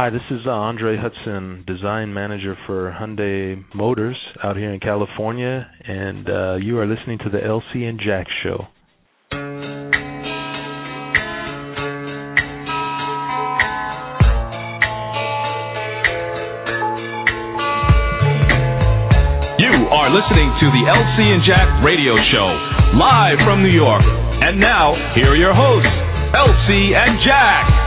Hi, this is uh, Andre Hudson, design manager for Hyundai Motors out here in California, and uh, you are listening to the LC and Jack Show. You are listening to the LC and Jack Radio Show, live from New York. And now, here are your hosts, LC and Jack.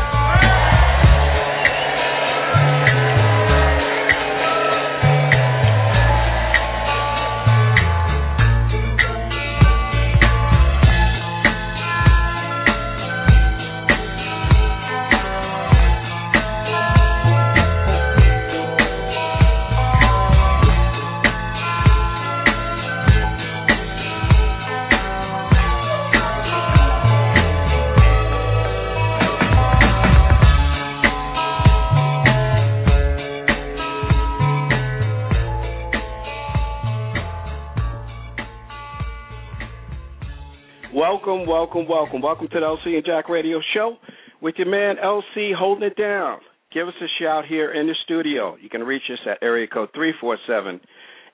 Welcome, welcome, welcome. Welcome to the LC and Jack Radio Show with your man LC holding it down. Give us a shout here in the studio. You can reach us at area code 347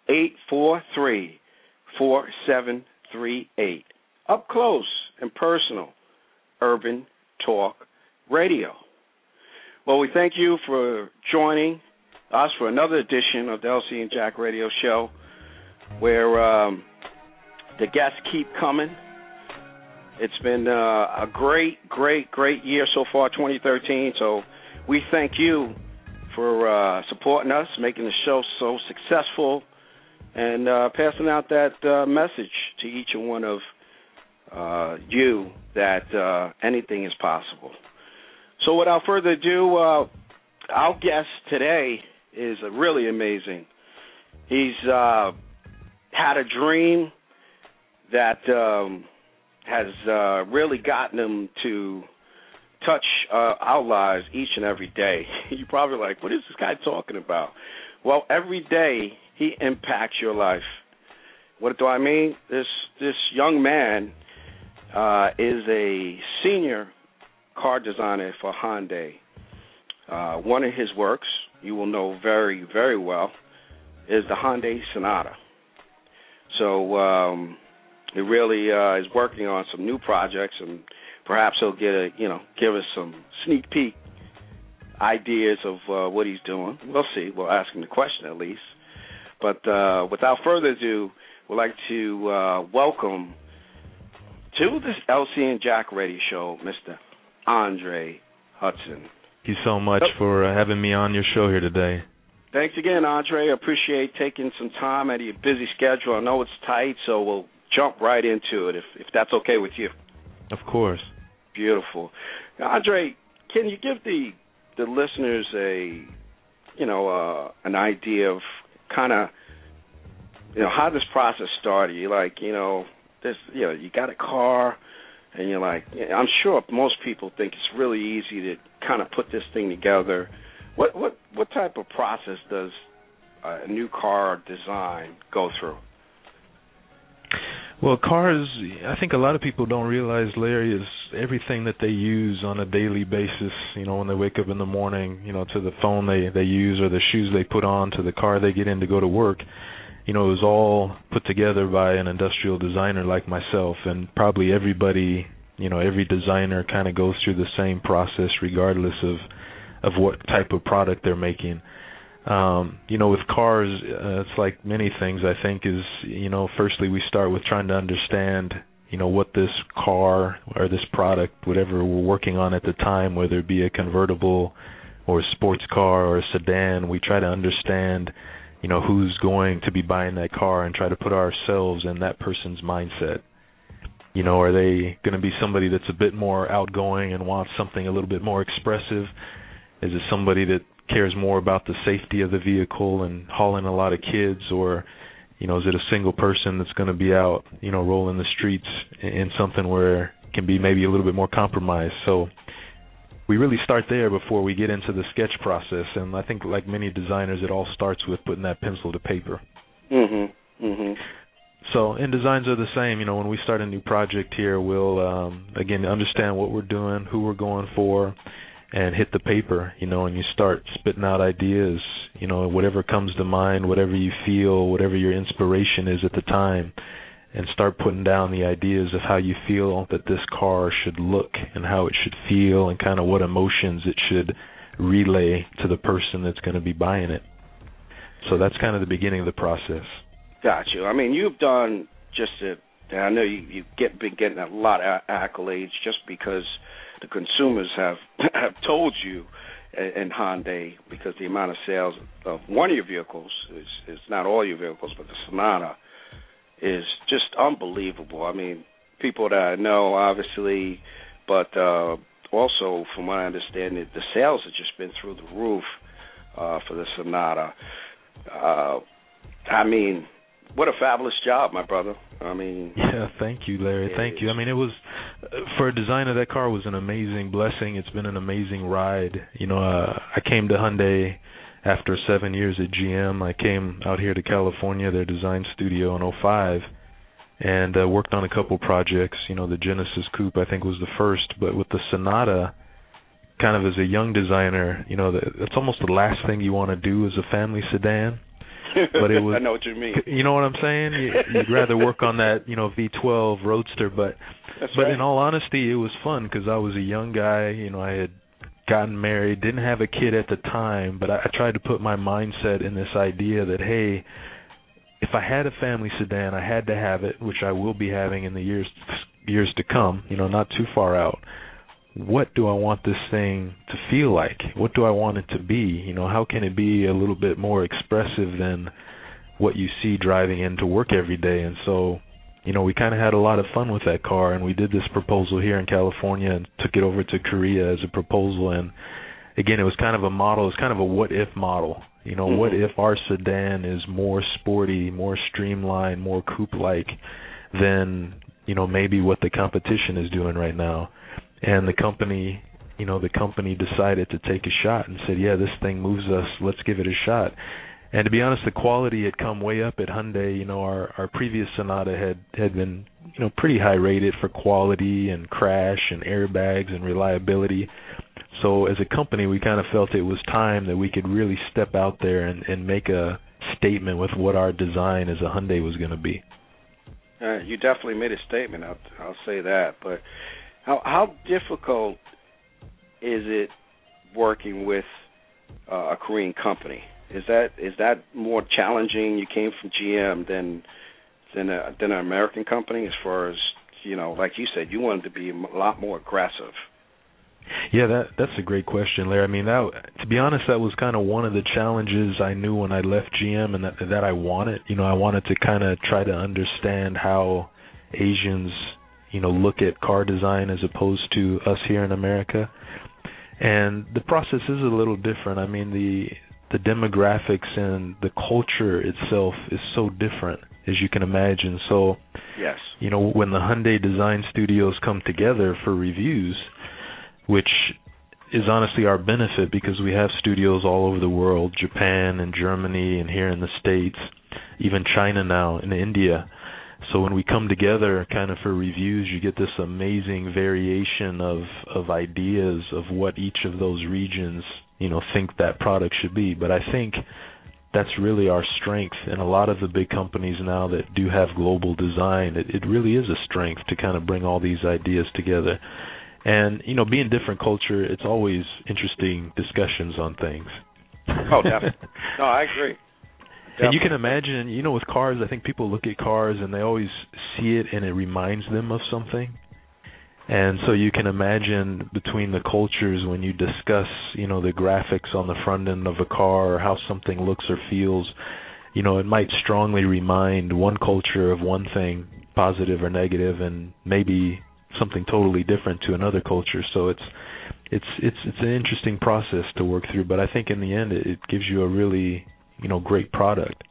843 4738. Up close and personal, Urban Talk Radio. Well, we thank you for joining us for another edition of the LC and Jack Radio Show where um, the guests keep coming it's been uh, a great, great, great year so far, 2013. So we thank you for uh, supporting us, making the show so successful, and uh, passing out that uh, message to each and one of uh, you that uh, anything is possible. So without further ado, our guest today is really amazing. He's had a dream that um, has uh, really gotten him to touch uh, our lives each and every day. You're probably like, what is this guy talking about? Well, every day he impacts your life. What do I mean? This this young man uh, is a senior car designer for Hyundai. Uh, one of his works, you will know very very well, is the Hyundai Sonata. So um, he really uh, is working on some new projects, and perhaps he'll get a you know give us some sneak peek ideas of uh, what he's doing. We'll see. We'll ask him the question at least. But uh, without further ado, we'd like to uh, welcome to this LC and Jack Radio Show, Mr. Andre Hudson. Thank you so much for uh, having me on your show here today. Thanks again, Andre. I appreciate taking some time out of your busy schedule. I know it's tight, so we'll jump right into it if if that's okay with you. Of course. Beautiful. Now, Andre, can you give the the listeners a you know uh, an idea of kind of you know how this process started? You like you know this you know you got a car and you're like I'm sure most people think it's really easy to kind of put this thing together. What what what type of process does a new car design go through? Well, cars, I think a lot of people don't realize, Larry, is everything that they use on a daily basis. You know, when they wake up in the morning, you know, to the phone they they use or the shoes they put on to the car they get in to go to work. You know, it was all put together by an industrial designer like myself, and probably everybody, you know, every designer kind of goes through the same process, regardless of of what type of product they're making um you know with cars uh, it's like many things i think is you know firstly we start with trying to understand you know what this car or this product whatever we're working on at the time whether it be a convertible or a sports car or a sedan we try to understand you know who's going to be buying that car and try to put ourselves in that person's mindset. You know are they going to be somebody that's a bit more outgoing and wants something a little bit more expressive? Is it somebody that cares more about the safety of the vehicle and hauling a lot of kids or you know is it a single person that's going to be out you know rolling the streets in something where it can be maybe a little bit more compromised? So we really start there before we get into the sketch process and i think like many designers it all starts with putting that pencil to paper. Mhm mhm so and designs are the same you know when we start a new project here we'll um again understand what we're doing who we're going for and hit the paper, you know, and you start spitting out ideas, you know, whatever comes to mind, whatever you feel, whatever your inspiration is at the time, and start putting down the ideas of how you feel that this car should look and how it should feel and kind of what emotions it should relay to the person that's going to be buying it. So that's kind of the beginning of the process. Got you. I mean, you've done just a. I know you you get been getting a lot of accolades just because the consumers have have told you in Hyundai because the amount of sales of one of your vehicles is is not all your vehicles, but the Sonata is just unbelievable. I mean, people that I know, obviously, but uh, also from what I understand, it, the sales have just been through the roof uh, for the Sonata. Uh, I mean, what a fabulous job, my brother. I mean, yeah, thank you, Larry. Thank you. I mean, it was for a designer that car was an amazing blessing. It's been an amazing ride. You know, uh, I came to Hyundai after 7 years at GM. I came out here to California, their design studio in '05 and uh, worked on a couple projects. You know, the Genesis Coupe I think was the first, but with the Sonata kind of as a young designer, you know, that's almost the last thing you want to do as a family sedan but it was. I know what you mean. You know what I'm saying? You, would rather work on that, you know, V12 Roadster, but That's but right. in all honesty, it was fun because I was a young guy. You know, I had gotten married, didn't have a kid at the time, but I, I tried to put my mindset in this idea that hey, if I had a family sedan, I had to have it, which I will be having in the years years to come. You know, not too far out what do I want this thing to feel like? What do I want it to be? You know, how can it be a little bit more expressive than what you see driving into work every day? And so, you know, we kind of had a lot of fun with that car, and we did this proposal here in California and took it over to Korea as a proposal. And again, it was kind of a model. It's kind of a what if model. You know, mm-hmm. what if our sedan is more sporty, more streamlined, more coupe-like than you know maybe what the competition is doing right now? And the company you know the company decided to take a shot and said yeah this thing moves us. Let's give it a shot. And to be honest the quality had come way up at Hyundai. You know our our previous Sonata had had been you know pretty high rated for quality and crash and airbags and reliability. So as a company we kind of felt it was time that we could really step out there and and make a statement with what our design as a Hyundai was going to be. Uh, you definitely made a statement I'll I'll say that. But how how difficult is it working with uh, a Korean company? Is that is that more challenging? You came from GM than than a, than an American company as far as you know, like you said, you wanted to be a lot more aggressive. Yeah, that that's a great question, Larry. I mean, that to be honest, that was kind of one of the challenges I knew when I left GM, and that that I wanted. You know, I wanted to kind of try to understand how Asians you know look at car design as opposed to us here in America. And the process is a little different. I mean the the demographics and the culture itself is so different as you can imagine. So yes, you know when the Hyundai Design Studios come together for reviews, which is honestly our benefit because we have studios all over the world, Japan and Germany and here in the states, even China now and India. So when we come together kind of for reviews, you get this amazing variation of of ideas of what each of those regions, you know, think that product should be. But I think that's really our strength and a lot of the big companies now that do have global design, it, it really is a strength to kind of bring all these ideas together. And, you know, being different culture, it's always interesting discussions on things. Oh, definitely. no, I agree. And you can imagine, you know, with cars, I think people look at cars and they always see it and it reminds them of something. And so you can imagine between the cultures when you discuss, you know, the graphics on the front end of a car or how something looks or feels, you know, it might strongly remind one culture of one thing, positive or negative, and maybe something totally different to another culture. So it's it's it's it's an interesting process to work through, but I think in the end it, it gives you a really you know great product.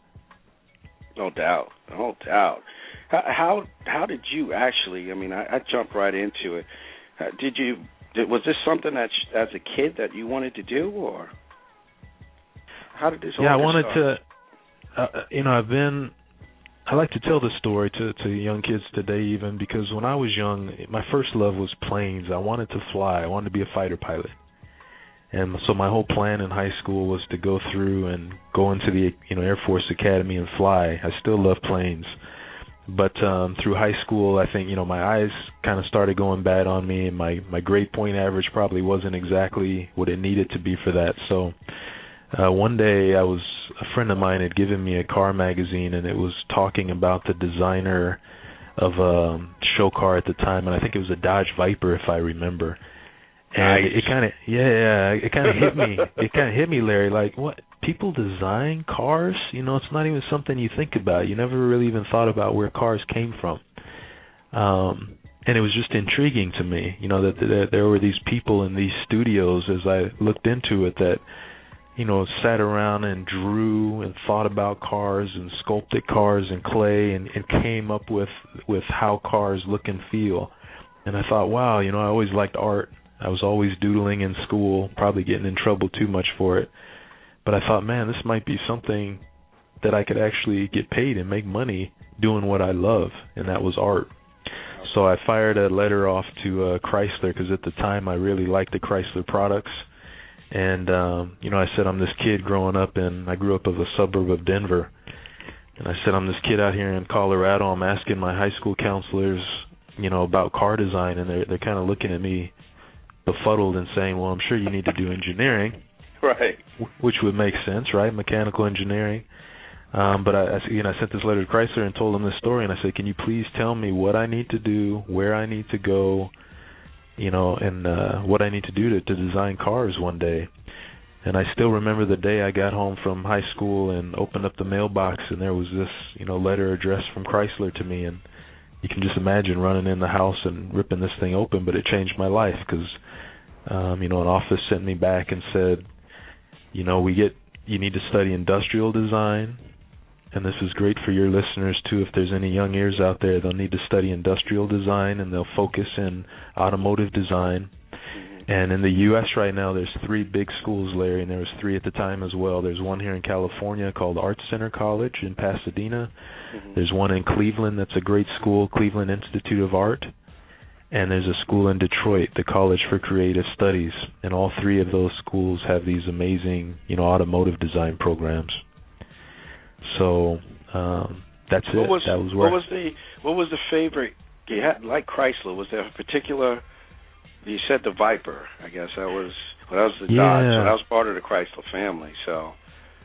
No doubt, no doubt. How how, how did you actually? I mean, I, I jumped right into it. Uh, did you? Did, was this something that as a kid that you wanted to do, or how did this? Yeah, I wanted start? to. Uh, uh, you know, I've been. I like to tell the story to to young kids today, even because when I was young, my first love was planes. I wanted to fly. I wanted to be a fighter pilot. And so my whole plan in high school was to go through and go into the you know Air Force Academy and fly. I still love planes, but um through high school, I think you know my eyes kind of started going bad on me, and my my grade point average probably wasn't exactly what it needed to be for that. So uh one day I was a friend of mine had given me a car magazine, and it was talking about the designer of a show car at the time, and I think it was a Dodge Viper if I remember and nice. it, kind of yeah, yeah, it kind of hit me. It kind of hit me, Larry. Like what people design cars? You know, it's not even something you think about. You never really even thought about where cars came from. Um, and it was just intriguing to me, you know, that, that there were these people in these studios as I looked into it that, you know, sat around and drew and thought about cars and sculpted cars in clay and, and came up with with how cars look and feel. And I thought, wow, you know, I always liked art I was always doodling in school, probably getting in trouble too much for it. But I thought, man, this might be something that I could actually get paid and make money doing what I love, and that was art. So I fired a letter off to uh, Chrysler because at the time I really liked the Chrysler products. And um, you know, I said I'm this kid growing up in I grew up of a suburb of Denver. And I said I'm this kid out here in Colorado. I'm asking my high school counselors, you know, about car design and they're they're kind of looking at me befuddled and saying, "Well, I'm sure you need to do engineering." right. Which would make sense, right? Mechanical engineering. Um, but I, I, you know, I sent this letter to Chrysler and told them this story, and I said, "Can you please tell me what I need to do, where I need to go, you know, and uh, what I need to do to, to design cars one day?" And I still remember the day I got home from high school and opened up the mailbox, and there was this, you know, letter addressed from Chrysler to me, and you can just imagine running in the house and ripping this thing open. But it changed my life because um, you know, an office sent me back and said, you know, we get you need to study industrial design, and this is great for your listeners too. If there's any young ears out there, they'll need to study industrial design, and they'll focus in automotive design. Mm-hmm. And in the U.S. right now, there's three big schools, Larry, and there was three at the time as well. There's one here in California called Art Center College in Pasadena. Mm-hmm. There's one in Cleveland that's a great school, Cleveland Institute of Art and there's a school in Detroit, the College for Creative Studies, and all three of those schools have these amazing, you know, automotive design programs. So um, that's what it. Was, that was where what was the what was the favorite? You had like Chrysler. Was there a particular? You said the Viper. I guess that was well, that was the yeah. Dodge. So that was part of the Chrysler family. So.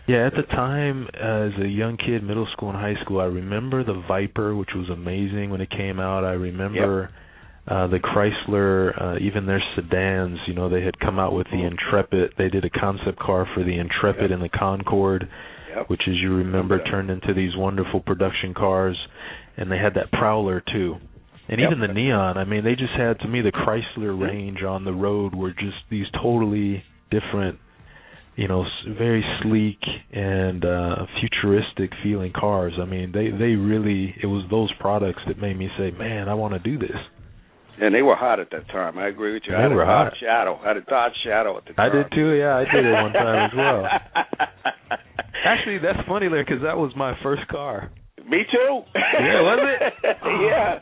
Yeah, at the time, as a young kid, middle school and high school, I remember the Viper, which was amazing when it came out. I remember yep uh the Chrysler uh even their sedans you know they had come out with the mm-hmm. Intrepid. They did a concept car for the Intrepid yep. and the Concorde yep. which as you remember turned into these wonderful production cars and they had that Prowler too. And even the Neon I mean they just had to me the Chrysler range on the road were just these totally different you know very sleek and uh futuristic feeling cars. I mean they they really it was those products that made me say man i want to do this and they were hot at that time. I agree with you. They I had were a hot. Shadow. I had a Dodge Shadow at the time. I did too. Yeah, I did it one time as well. Actually, that's funny there because that was my first car. Me too. Yeah, was it? yeah.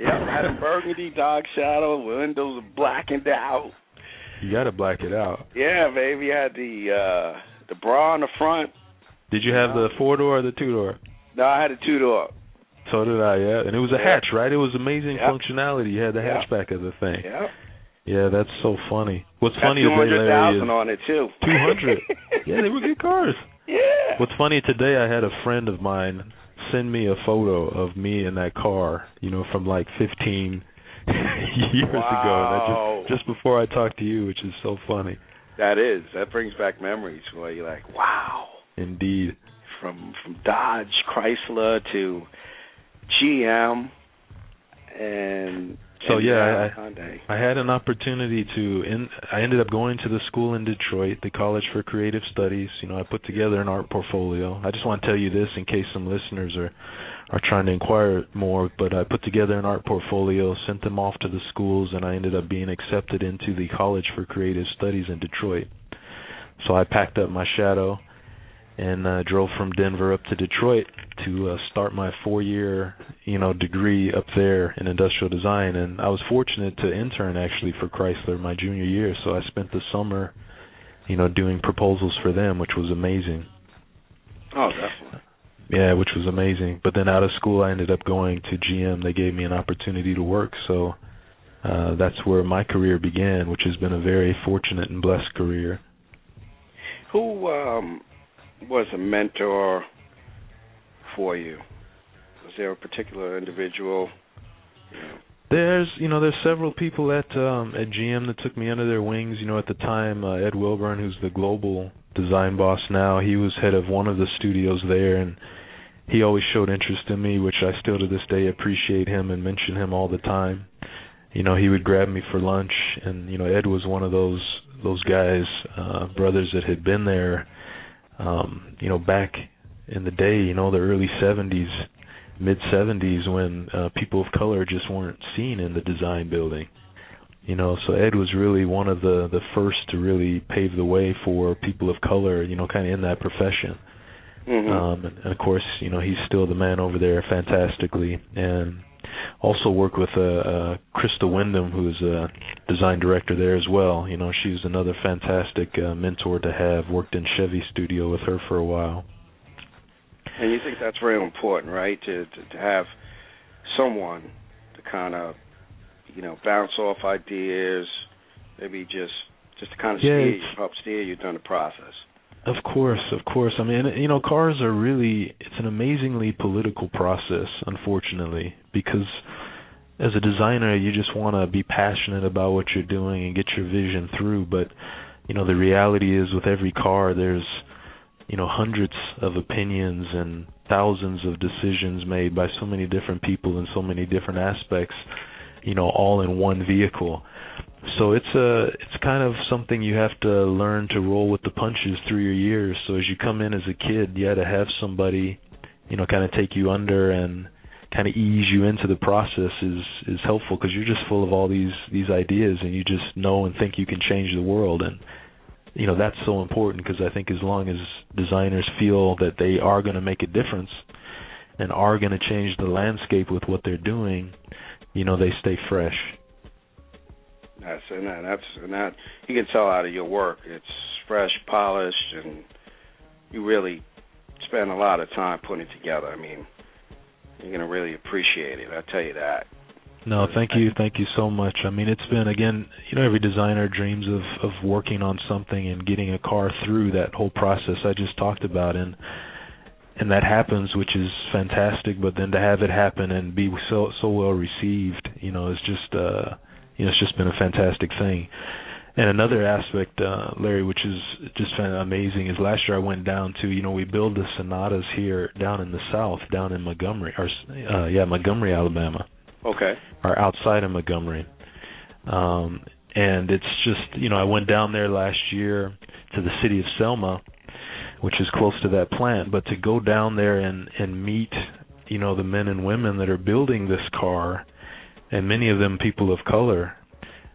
Yeah, I had a burgundy Dodge Shadow. Windows blackened out. You got to black it out. Yeah, baby. I had the uh the bra on the front. Did you have the four door or the two door? No, I had a two door. So did I, yeah. And it was a hatch, right? It was amazing Yep. functionality. You had the Yep. hatchback of the thing. Yeah. Yeah, that's so funny. What's Got funny two today, hundred Larry, is on it too. 200. yeah, they were good cars. Yeah. What's funny today, I had a friend of mine send me a photo of me in that car, you know, from like 15 years ago. Wow. That just, just before I talked to you, which is so funny. That is. That brings back memories where you're like, wow. Indeed. From from Dodge, Chrysler to GM, and So, yeah, I- I had an opportunity to in I ended up going to the school in Detroit, the College for Creative Studies. You know, I put together an art portfolio. I just want to tell you this in case some listeners are are trying to inquire more, but I put together an art portfolio, sent them off to the schools and I ended up being accepted into the College for Creative Studies in Detroit. So I packed up my shadow and uh, drove from Denver up to Detroit to uh, start my four-year, you know, degree up there in industrial design. And I was fortunate to intern actually for Chrysler my junior year. So I spent the summer you know, doing proposals for them, which was amazing. Oh, definitely. Yeah, which was amazing. But then out of school, I ended up going to GM. They gave me an opportunity to work, so uh, that's where my career began, which has been a very fortunate and blessed career. Who um, was a mentor for you? Was there a particular individual? There's, you know, there's several people at um, at GM that took me under their wings. You know, at the time, uh, Ed Welburn, who's the global design boss now, he was head of one of the studios there, and he always showed interest in me, which I still to this day appreciate him and mention him all the time. You know, he would grab me for lunch, and you know, Ed was one of those those guys, uh, brothers that had been there, um, you know, back in the day, you know, the early '70s, mid '70s, when uh, people of color just weren't seen in the design building. You know, so Ed was really one of the the first to really pave the way for people of color, you know, kind of in that profession. Mm-hmm. Um, and, and of course, you know, he's still the man over there fantastically. And also work with uh, uh, Crystal Windham, who's a design director there as well. You know, she's another fantastic uh, mentor to have. Worked in Chevy studio with her for a while. And you think that's very important, right? To to, to have someone to kind of, you know, bounce off ideas, maybe just just to kind of Yeah, steer you, help steer you during the process. Of course, of course. I mean, you know, cars are really it's an amazingly political process, unfortunately, because as a designer, you just want to be passionate about what you're doing and get your vision through, but you know, the reality is with every car there's you know, hundreds of opinions and thousands of decisions made by so many different people in so many different aspects, you know, all in one vehicle so it's a it's kind of something you have to learn to roll with the punches through your years. So as you come in as a kid you had to have somebody you know kind of take you under and kind of ease you into the process is is helpful because you're just full of all these these ideas and you just know and think you can change the world. And you know that's so important because I think as long as designers feel that they are going to make a difference and are going to change the landscape with what they're doing you know they stay fresh That's and that, that's and that you can tell out of your work. It's fresh, polished, and you really spend a lot of time putting it together. I mean, you're gonna really appreciate it. I tell you that. No, thank you, thank you so much. I mean, it's been again, you know, every designer dreams of of working on something and getting a car through that whole process I just talked about, and and that happens, which is fantastic. But then to have it happen and be so so well received, you know, is just uh, you know, it's just been a fantastic thing. And another aspect, uh, Larry, which is just amazing, is last year I went down to, you know, we build the Sonatas here down in the south, down in Montgomery, or uh, yeah, Montgomery, Alabama Okay. are outside of Montgomery. Um, and it's just, you know, I went down there last year to the city of Selma, which is close to that plant, but to go down there and and meet, you know, the men and women that are building this car and many of them people of color,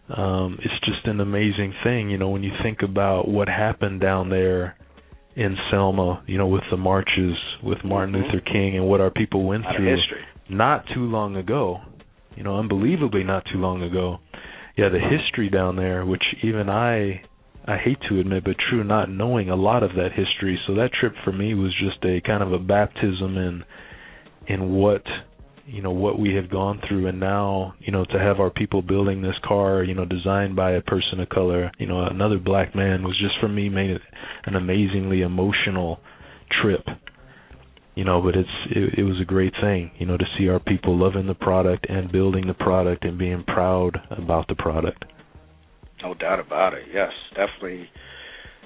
um it's just an amazing thing, you know, when you think about what happened down there in Selma, you know, with the marches with Martin Mhm. Luther King and what our people went Out through history. not too long ago, you know, unbelievably not too long ago. Yeah, the history down there, which even I I hate to admit, but true, not knowing a lot of that history. So that trip for me was just a kind of a baptism in in what you know what we have gone through. And now you know to have our people building this car you know designed by a person of color you know another black man was just for me made it an amazingly emotional trip. You know but it's it, it was a great thing you know to see our people loving the product and building the product and being proud about the product. No doubt about it. Yes, definitely,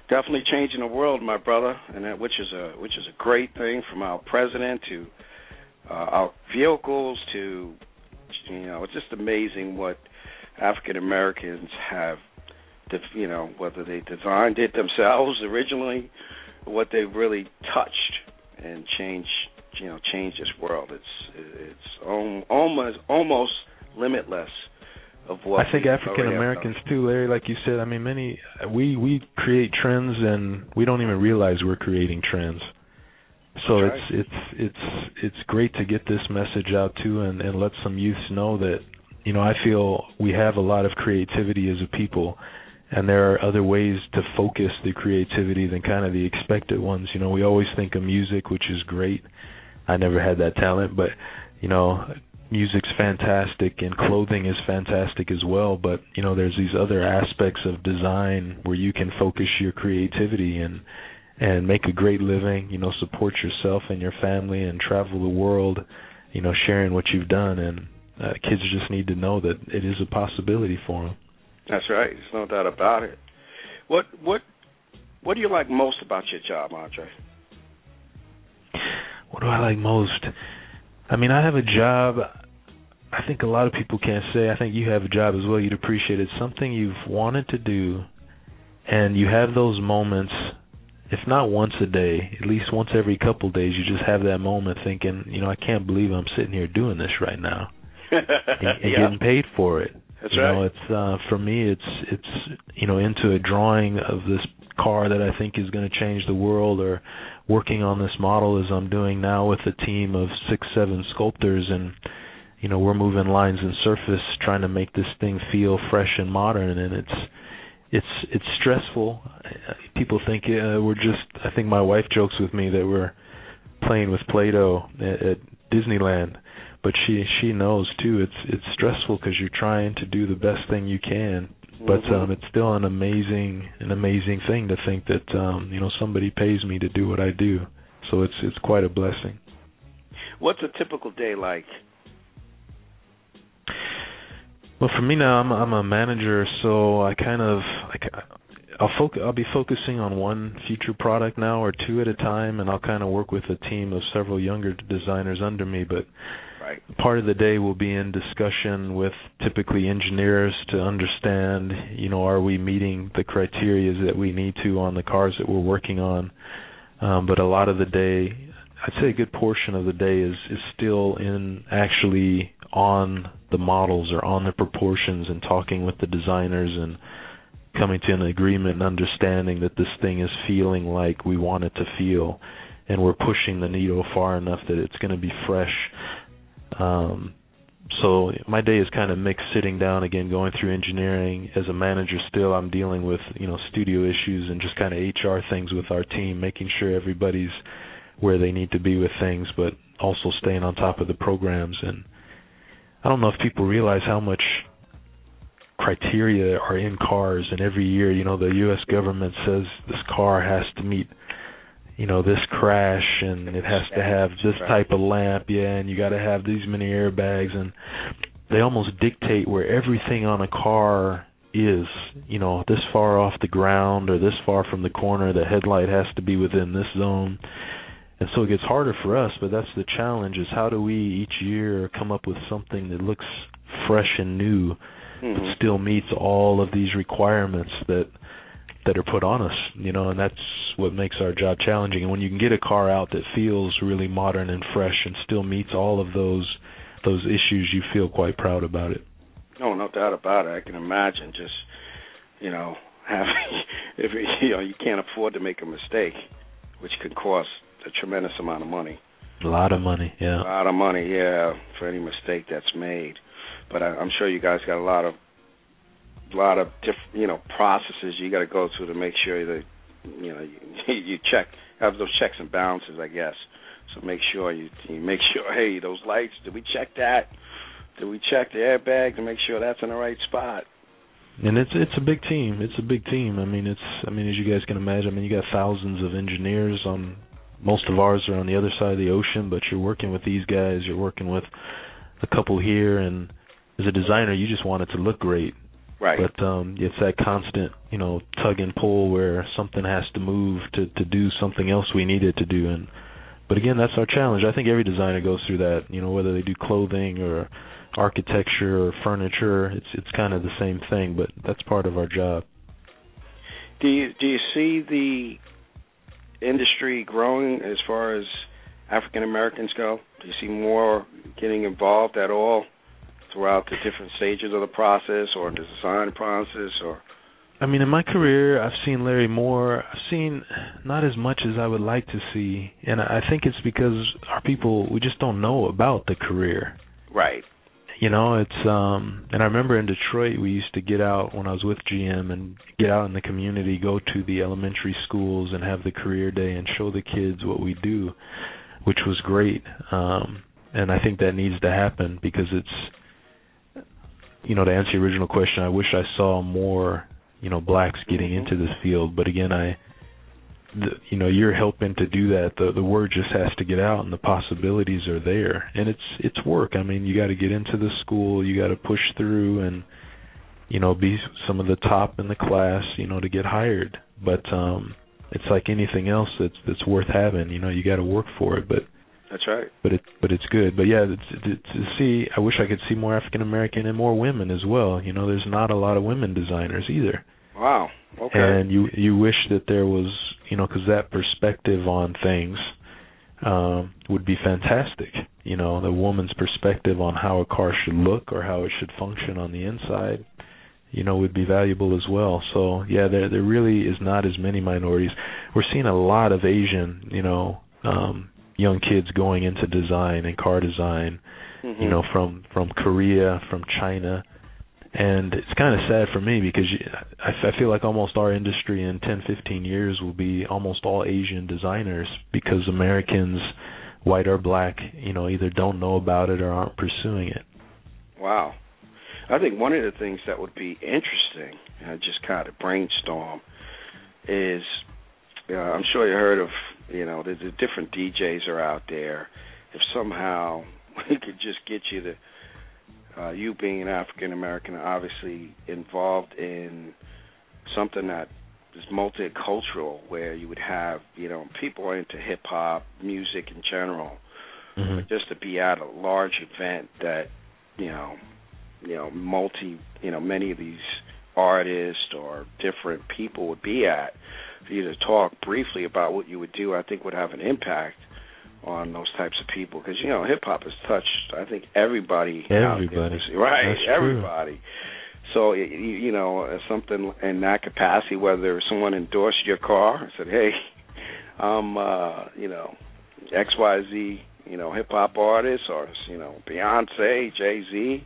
definitely changing the world, my brother, and that which is a which is a great thing from our president to uh, our vehicles to you know it's just amazing what African Americans have, you know, whether they designed it themselves originally, what they've really touched and changed, you know, changed this world. It's it's almost almost limitless of what I think African Americans too, Larry, like you said. I mean, many we we create trends and we don't even realize we're creating trends. So That's it's it's it's it's great to get this message out too, and and let some youths know that you know I feel we have a lot of creativity as a people, and there are other ways to focus the creativity than kind of the expected ones. You know, we always think of music, which is great. I never had that talent, but you know, music's fantastic and clothing is fantastic as well, but you know, there's these other aspects of design where you can focus your creativity and and make a great living, you know, support yourself and your family and travel the world, you know, sharing what you've done and uh, kids just need to know that it is a possibility for them. That's right. There's no doubt about it. What what what do you like most about your job, Andre? What do I like most? I mean, I have a job. I think a lot of people can't say. I think you have a job as well. You'd appreciate it. Something you've wanted to do, and you have those moments. If not once a day, at least once every couple of days, you just have that moment thinking, you know, I can't believe I'm sitting here doing this right now, and, and yeah. getting paid for it. That's you right. know, it's uh for me it's it's you know into a drawing of this car that I think is going to change the world or working on this model as I'm doing now with a team of 6 7 sculptors and you know, we're moving lines and surface trying to make this thing feel fresh and modern and it's it's it's stressful. People think uh, we're just I think my wife jokes with me that we're playing with Play-Doh at, at Disneyland but she she knows too it's it's stressful because you're trying to do the best thing you can but Mhm. um it's still an amazing an amazing thing to think that um you know somebody pays me to do what I do so it's it's quite a blessing What's a typical day like? Well for me now I'm I'm a manager so I kind of like I'll foc- I'll be focusing on one future product now or two at a time and I'll kind of work with a team of several younger designers under me but Right. part of the day will be in discussion with typically engineers to understand, you know, are we meeting the criteria that we need to on the cars that we're working on. Um, but a lot of the day, I'd say a good portion of the day is is still in actually on the models or on the proportions and talking with the designers and coming to an agreement and understanding that this thing is feeling like we want it to feel. And we're pushing the needle far enough that it's going to be fresh. Um, so my day is kind of mixed sitting down again going through engineering. As a manager still I'm dealing with you know studio issues and just kind of HR things with our team making sure everybody's where they need to be with things but also staying on top of the programs and I don't know if people realize how much criteria are in cars and every year you know the US government says this car has to meet you know this crash and it has to have this type of lamp yeah and you got to have these many airbags and they almost dictate where everything on a car is you know this far off the ground or this far from the corner the headlight has to be within this zone and so it gets harder for us but that's the challenge is how do we each year come up with something that looks fresh and new but Mhm. still meets all of these requirements that that are put on us, you know, and that's what makes our job challenging. And when you can get a car out that feels really modern and fresh and still meets all of those those issues, you feel quite proud about it. No, no doubt about it. I can imagine just, you know, having if you know you can't afford to make a mistake, which could cost a tremendous amount of money. A lot of money, yeah. A lot of money, yeah, for any mistake that's made. But I, I'm sure you guys got a lot of, lot of different, you know, processes you got to go through to make sure that, you know, you, you check, have those checks and balances, I guess. So make sure you, you make sure, hey, those lights, did we check that? Did we check the airbag to make sure that's in the right spot? And it's it's a big team. It's a big team. I mean, it's I mean, as you guys can imagine, I mean, you got thousands of engineers on most of ours are on the other side of the ocean, but you're working with these guys, you're working with a couple here and as a designer, you just want it to look great. Right. But um it's that constant, you know, tug and pull where something has to move to to do something else we need it to do and but again, that's our challenge. I think every designer goes through that, you know, whether they do clothing or architecture or furniture, it's it's kind of the same thing, but that's part of our job. Do you do you see the industry growing as far as African Americans go? Do you see more getting involved at all throughout the different stages of the process or the design process or I mean, in my career, I've seen Larry more. I've seen not as much as I would like to see, and I think it's because our people we just don't know about the career. right? You know, it's um and I remember in Detroit we used to get out when I was with GM and get out in the community, go to the elementary schools and have the career day and show the kids what we do, which was great. Um and I think that needs to happen because it's you know, to answer your original question, I wish I saw more, you know, blacks getting into this field, but again, I the, you know you're helping to do that. The the word just has to get out and the possibilities are there. And it's it's work. I mean you got to get into the school you got to push through and you know be some of the top in the class you know to get hired. But um it's like anything else that's that's worth having you know you got to work for it but That's right. but it but it's good. But yeah it's, to, to see i wish i could see more african american and more women as well. You know there's not a lot of women designers either Wow. Okay. and you you wish that there was you know because that perspective on things um would be fantastic you know the woman's perspective on how a car should look or how it should function on the inside you know would be valuable as well so yeah there there really is not as many minorities we're seeing a lot of asian you know um young kids going into design and car design Mhm. you know from from Korea, from China, and it's kind of sad for me because you, I, I feel like almost our industry in 10, 15 years will be almost all Asian designers because Americans, white or black, you know, either don't know about it or aren't pursuing it. Wow. I think one of the things that would be interesting, I just kind of brainstorm, is uh, I'm sure you heard of, you know, the, the different DJs are out there. If somehow we could just get you to, uh, you being an African American, obviously involved in something that is multicultural, where you would have, you know, people into hip hop, music in general, Mm-hmm. just to be at a large event that you know you know multi you know many of these artists or different people would be at for you to talk briefly about what you would do i think would have an impact on those types of people because you know hip hop has touched i think everybody. Everybody. right That's true. everybody so you, you know uh, something in that capacity whether someone endorsed your car and said hey i'm uh you know xyz you know hip hop artist or you know Beyonce, Jay Z.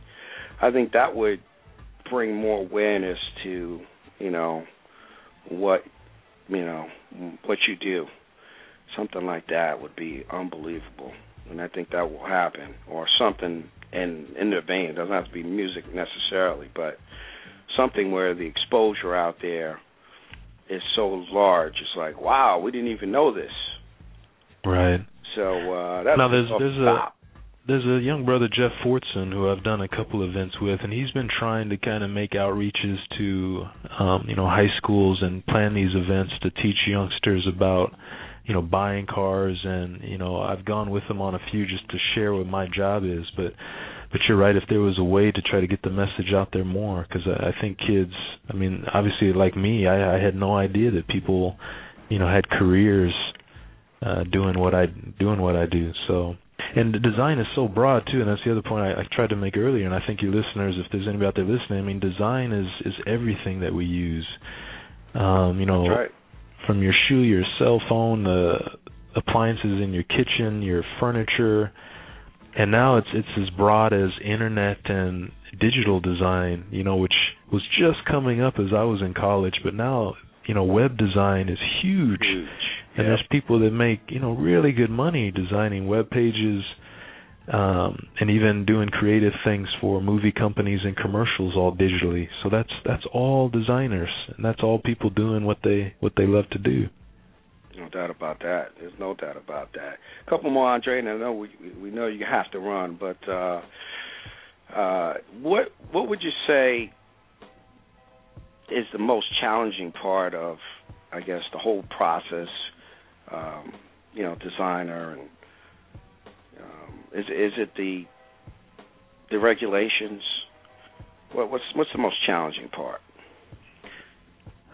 I think that would bring more awareness to you know what you know what you do. Something like that would be unbelievable, and I think that will happen or something in in their vein. It doesn't have to be music necessarily, but something where the exposure out there is so large. It's like wow, we didn't even know this. Right. So uh, that's Now, there's- there's a- There's a young brother Jeff Fortson who I've done a couple events with, and he's been trying to kind of make outreaches to, um, you know, high schools and plan these events to teach youngsters about, you know, buying cars. And you know, I've gone with him on a few just to share what my job is. But, but you're right. If there was a way to try to get the message out there more, because I, I think kids. I mean, obviously, like me, I, I had no idea that people, you know, had careers uh doing what I doing what I do. So and the design is so broad too, and that's the other point I, I tried to make earlier. And I think your listeners, if there's anybody out there listening, I mean, design is is everything that we use. Um, you know, right. From your shoe, your cell phone, the appliances in your kitchen, your furniture, and now it's it's as broad as internet and digital design. You know, which was just coming up as I was in college, but now you know, web design is huge. Huge. And Yeah. there's people that make, you know, really good money designing web pages um and even doing creative things for movie companies and commercials all digitally. So that's that's all designers and that's all people doing what they what they love to do. No doubt about that. There's no doubt about that. A couple more, Andre, and I know we we know you have to run, but uh, uh, what what would you say is the most challenging part of, I guess, the whole process? Um, you know, designer and is is it the the regulations? What, what's what's the most challenging part?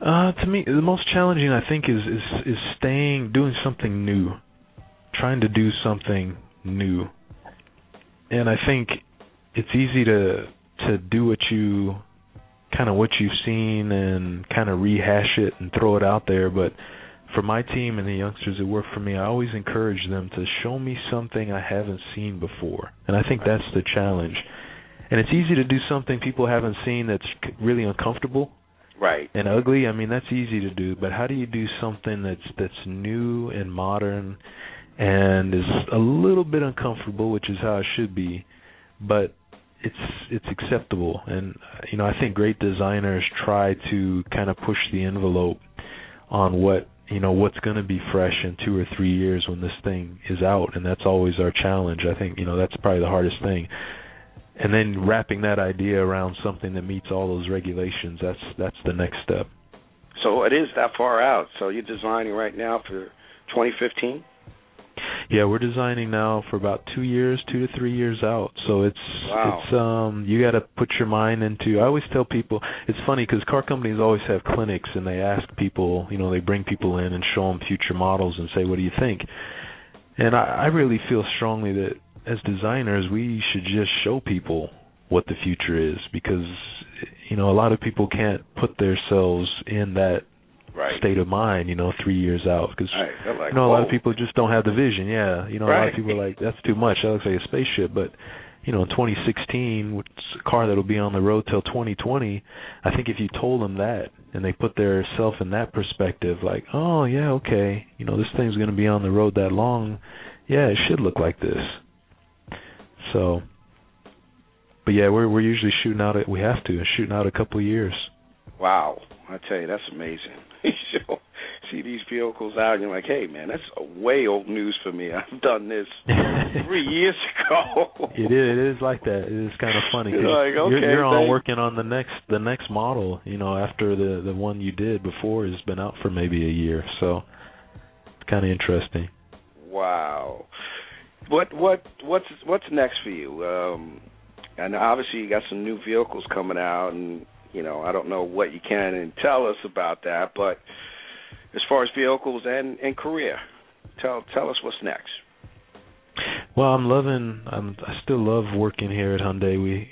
Uh to me the most challenging I think is is is staying doing something new. Trying to do something new. And I think it's easy to to do what you kind of what you've seen and kind of rehash it and throw it out there, but for my team and the youngsters that work for me, I always encourage them to show me something I haven't seen before. And I think that's the challenge. and it's easy to do something people haven't seen that's really uncomfortable right and ugly i mean that's easy to do but how do you do something that's that's new and modern and is a little bit uncomfortable which is how it should be but it's it's acceptable and you know i think great designers try to kind of push the envelope on what you know what's going to be fresh in two or three years when this thing is out and that's always our challenge. I think you know that's probably the hardest thing. And then wrapping that idea around something that meets all those regulations that's that's the next step. So it is that far out. So you're designing right now for 2015 yeah we're designing now for about two years two to three years out so it's wow. it's um you got to put your mind into i always tell people it's funny because car companies always have clinics and they ask people you know they bring people in and show them future models and say what do you think and i i really feel strongly that as designers, we should just show people what the future is because you know a lot of people can't put themselves in that right. state of mind. You know, three years out because right. like, you know a lot of people just don't have the vision. Yeah, you know right. a lot of people are like that's too much. That looks like a spaceship, but you know, in 2016, which is a car that'll be on the road till 2020, I think if you told them that and they put their self in that perspective, like, oh yeah, okay, you know, this thing's going to be on the road that long, yeah, it should look like this. So, but yeah, we're we're usually shooting out. At, we have to shooting out a couple of years. Wow, I tell you, that's amazing. you see these vehicles out, and you're like, hey man, that's way old news for me. I've done this three years ago. it is. It is like that. It is kind of funny. You're like, okay, you're, you're on working on the next the next model. You know, after the the one you did before has been out for maybe a year. So it's kind of interesting. Wow. What what what's what's next for you? Um, and obviously you got some new vehicles coming out, and you know I don't know what you can and tell us about that, but as far as vehicles and and career, tell tell us what's next. Well, I'm loving. I'm, I still love working here at Hyundai. We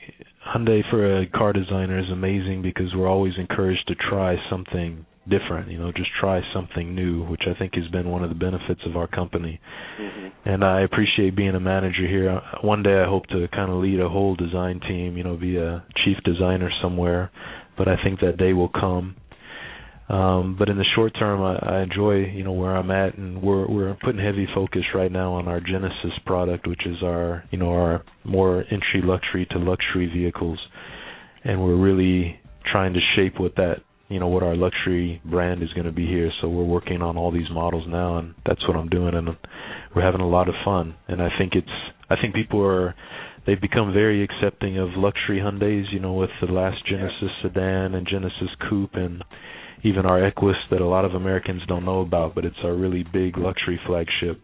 Hyundai for a car designer is amazing because we're always encouraged to try something different. You know, just try something new, which I think has been one of the benefits of our company. Mm-hmm. And I appreciate being a manager here. One day I hope to kind of lead a whole design team. You know, be a chief designer somewhere. But I think that day will come. Um, but in the short term, I, I enjoy you know where I'm at, and we're we're putting heavy focus right now on our Genesis product, which is our you know our more entry luxury to luxury vehicles, and we're really trying to shape what that you know what our luxury brand is going to be here. So we're working on all these models now, and that's what I'm doing, and we're having a lot of fun. And I think it's I think people are they've become very accepting of luxury Hyundai's. You know, with the last Genesis sedan and Genesis coupe and even our Equus that a lot of Americans don't know about, but it's our really big luxury flagship.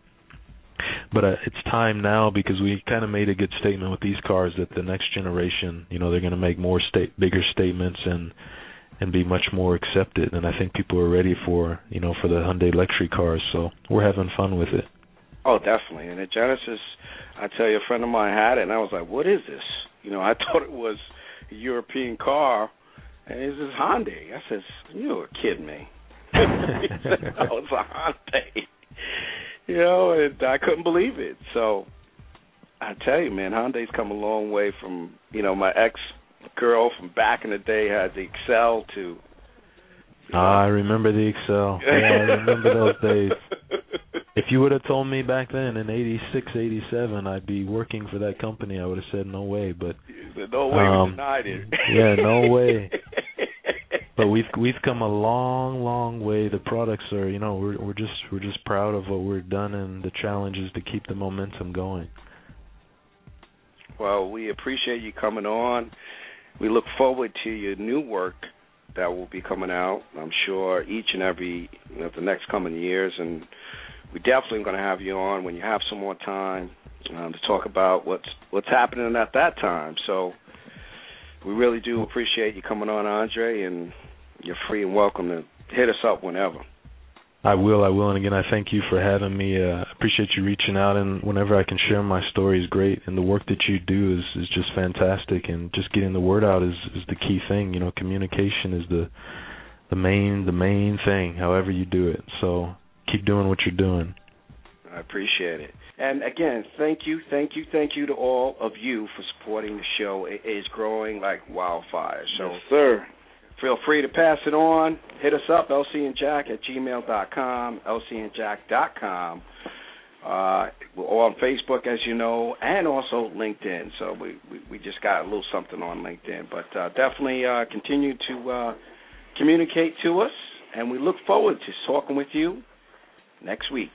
But uh, it's time now because we kind of made a good statement with these cars that the next generation, you know, they're going to make more state bigger statements and and be much more accepted. And I think people are ready for you know for the Hyundai luxury cars. So we're having fun with it. Oh, definitely. And the Genesis, I tell you, a friend of mine had it, and I was like, "What is this?" You know, I thought it was a European car, and it's this Hyundai. I says, "You're kidding me." he said, "No, it's a Hyundai." You know, and I couldn't believe it. So I tell you, man, Hyundai's come a long way from you know my ex girl from back in the day had the Excel to. You know. Ah, I remember the Excel. Yeah, I remember those days. If you would have told me back then in '86, '87, I'd be working for that company, I would have said no way. But no way um, we denied it. yeah, no way. But we've we've come a long, long way. The products are, you know, we're we're just we're just proud of what we've done and the challenges to keep the momentum going. Well, we appreciate you coming on. We look forward to your new work that will be coming out. I'm sure each and every you know, the next coming years, and we're definitely going to have you on when you have some more time um, to talk about what's what's happening at that time. So we really do appreciate you coming on, Andre, and you're free and welcome to hit us up whenever. I will, I will, and again, I thank you for having me. Uh, appreciate you reaching out, and whenever I can share my story is great. And the work that you do is is just fantastic, and just getting the word out is is the key thing. You know, communication is the the main the main thing. However you do it, so keep doing what you're doing. I appreciate it. And again, thank you, thank you, thank you to all of you for supporting the show. It is growing like wildfire. So, yes, sir. Feel free to pass it on. Hit us up, lcandjack at gmail.com, lcandjack.com. Uh, we're on Facebook, as you know, and also LinkedIn. So we, we, we just got a little something on LinkedIn. But uh, definitely uh, continue to uh, communicate to us, and we look forward to talking with you next week.